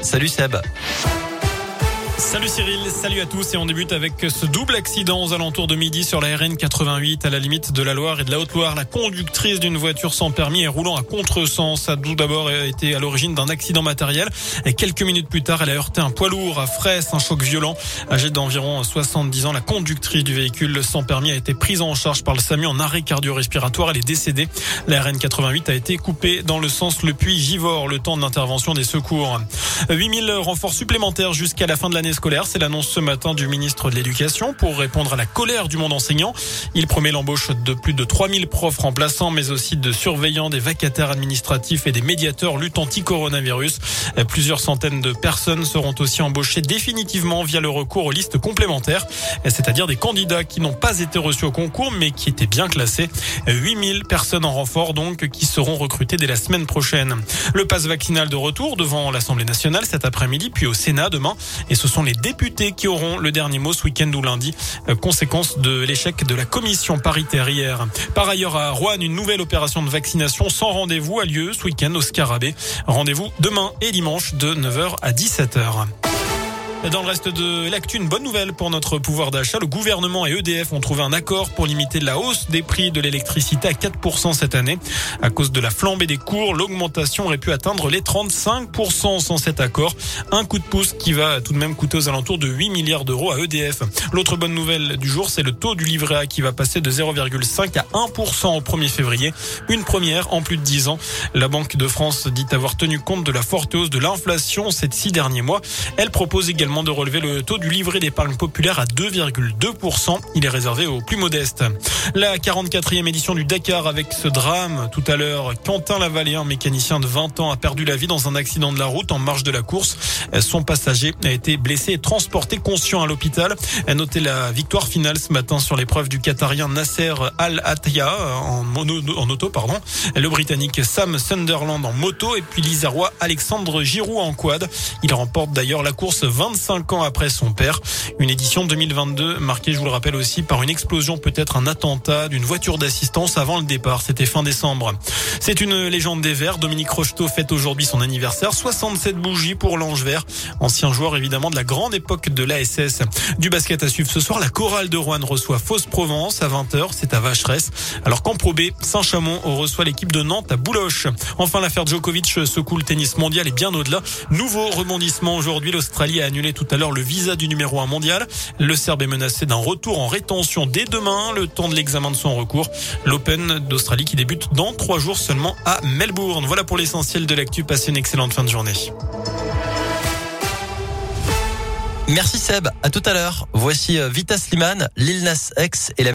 Salut Seb. Salut Cyril, salut à tous et on débute avec ce double accident aux alentours de midi sur la RN 88 à la limite de la Loire et de la Haute-Loire. La conductrice d'une voiture sans permis et roulant à contresens a tout d'abord été à l'origine d'un accident matériel et quelques minutes plus tard elle a heurté un poids lourd à Fraisse, un choc violent. Âgée d'environ 70 ans, la conductrice du véhicule sans permis a été prise en charge par le SAMU en arrêt cardio-respiratoire. Elle est décédée. La RN 88 a été coupée dans le sens Le Puy-Givor, le temps d'intervention des secours. 8000 renforts supplémentaires jusqu'à la fin de l'année scolaire. C'est l'annonce ce matin du ministre de l'Éducation pour répondre à la colère du monde enseignant. Il promet l'embauche de plus de 3000 profs remplaçants, mais aussi de surveillants, des vacataires administratifs et des médiateurs lutte anti-coronavirus. Plusieurs centaines de personnes seront aussi embauchées définitivement via le recours aux listes complémentaires, c'est-à-dire des candidats qui n'ont pas été reçus au concours, mais qui étaient bien classés. 8000 personnes en renfort, donc, qui seront recrutées dès la semaine prochaine. Le passe vaccinal de retour devant l'Assemblée nationale cet après-midi, puis au Sénat demain. Et ce sont les députés qui auront le dernier mot ce week-end ou lundi, euh, conséquence de l'échec de la commission paritaire hier. Par ailleurs, à Rouen, une nouvelle opération de vaccination sans rendez-vous a lieu ce week-end au Scarabée. Rendez-vous demain et dimanche de 9h à 17h. Dans le reste de l'actu, une bonne nouvelle pour notre pouvoir d'achat. Le gouvernement et EDF ont trouvé un accord pour limiter la hausse des prix de l'électricité à 4% cette année. À cause de la flambée des cours, l'augmentation aurait pu atteindre les 35% sans cet accord. Un coup de pouce qui va tout de même coûter aux alentours de 8 milliards d'euros à EDF. L'autre bonne nouvelle du jour, c'est le taux du livret A qui va passer de 0,5 à 1% au 1er février. Une première en plus de 10 ans. La Banque de France dit avoir tenu compte de la forte hausse de l'inflation ces six derniers mois. Elle propose également de relever le taux du livret d'épargne populaire à 2,2%. Il est réservé aux plus modestes. La 44e édition du Dakar avec ce drame tout à l'heure. Quentin Lavallée, un mécanicien de 20 ans, a perdu la vie dans un accident de la route en marge de la course. Son passager a été blessé et transporté conscient à l'hôpital. Noté la victoire finale ce matin sur l'épreuve du Qatarien Nasser Al-Attiyah en, en auto, pardon. Le Britannique Sam Sunderland en moto et puis l'Isérois Alexandre Giroud en quad. Il remporte d'ailleurs la course 25 cinq ans après son père. Une édition 2022 marquée, je vous le rappelle aussi, par une explosion, peut-être un attentat d'une voiture d'assistance avant le départ. C'était fin décembre. C'est une légende des Verts. Dominique Rocheteau fête aujourd'hui son anniversaire. 67 bougies pour l'Ange Vert, ancien joueur évidemment de la grande époque de l'ASS. Du basket à suivre ce soir, la chorale de Rouen reçoit Fausse Provence à 20h. C'est à Vacheresse. Alors qu'en Pro B, Saint-Chamond reçoit l'équipe de Nantes à Bouloche. Enfin, l'affaire Djokovic secoue le tennis mondial et bien au-delà. Nouveau rebondissement aujourd'hui. L'Australie a annulé tout à l'heure le visa du numéro 1 mondial. Le Serbe est menacé d'un retour en rétention dès demain, le temps de l'examen de son recours. L'Open d'Australie qui débute dans trois jours seulement à Melbourne. Voilà pour l'essentiel de l'actu. Passez une excellente fin de journée. Merci Seb, à tout à l'heure. Voici euh, Vita Sliman, Lil Nas X et la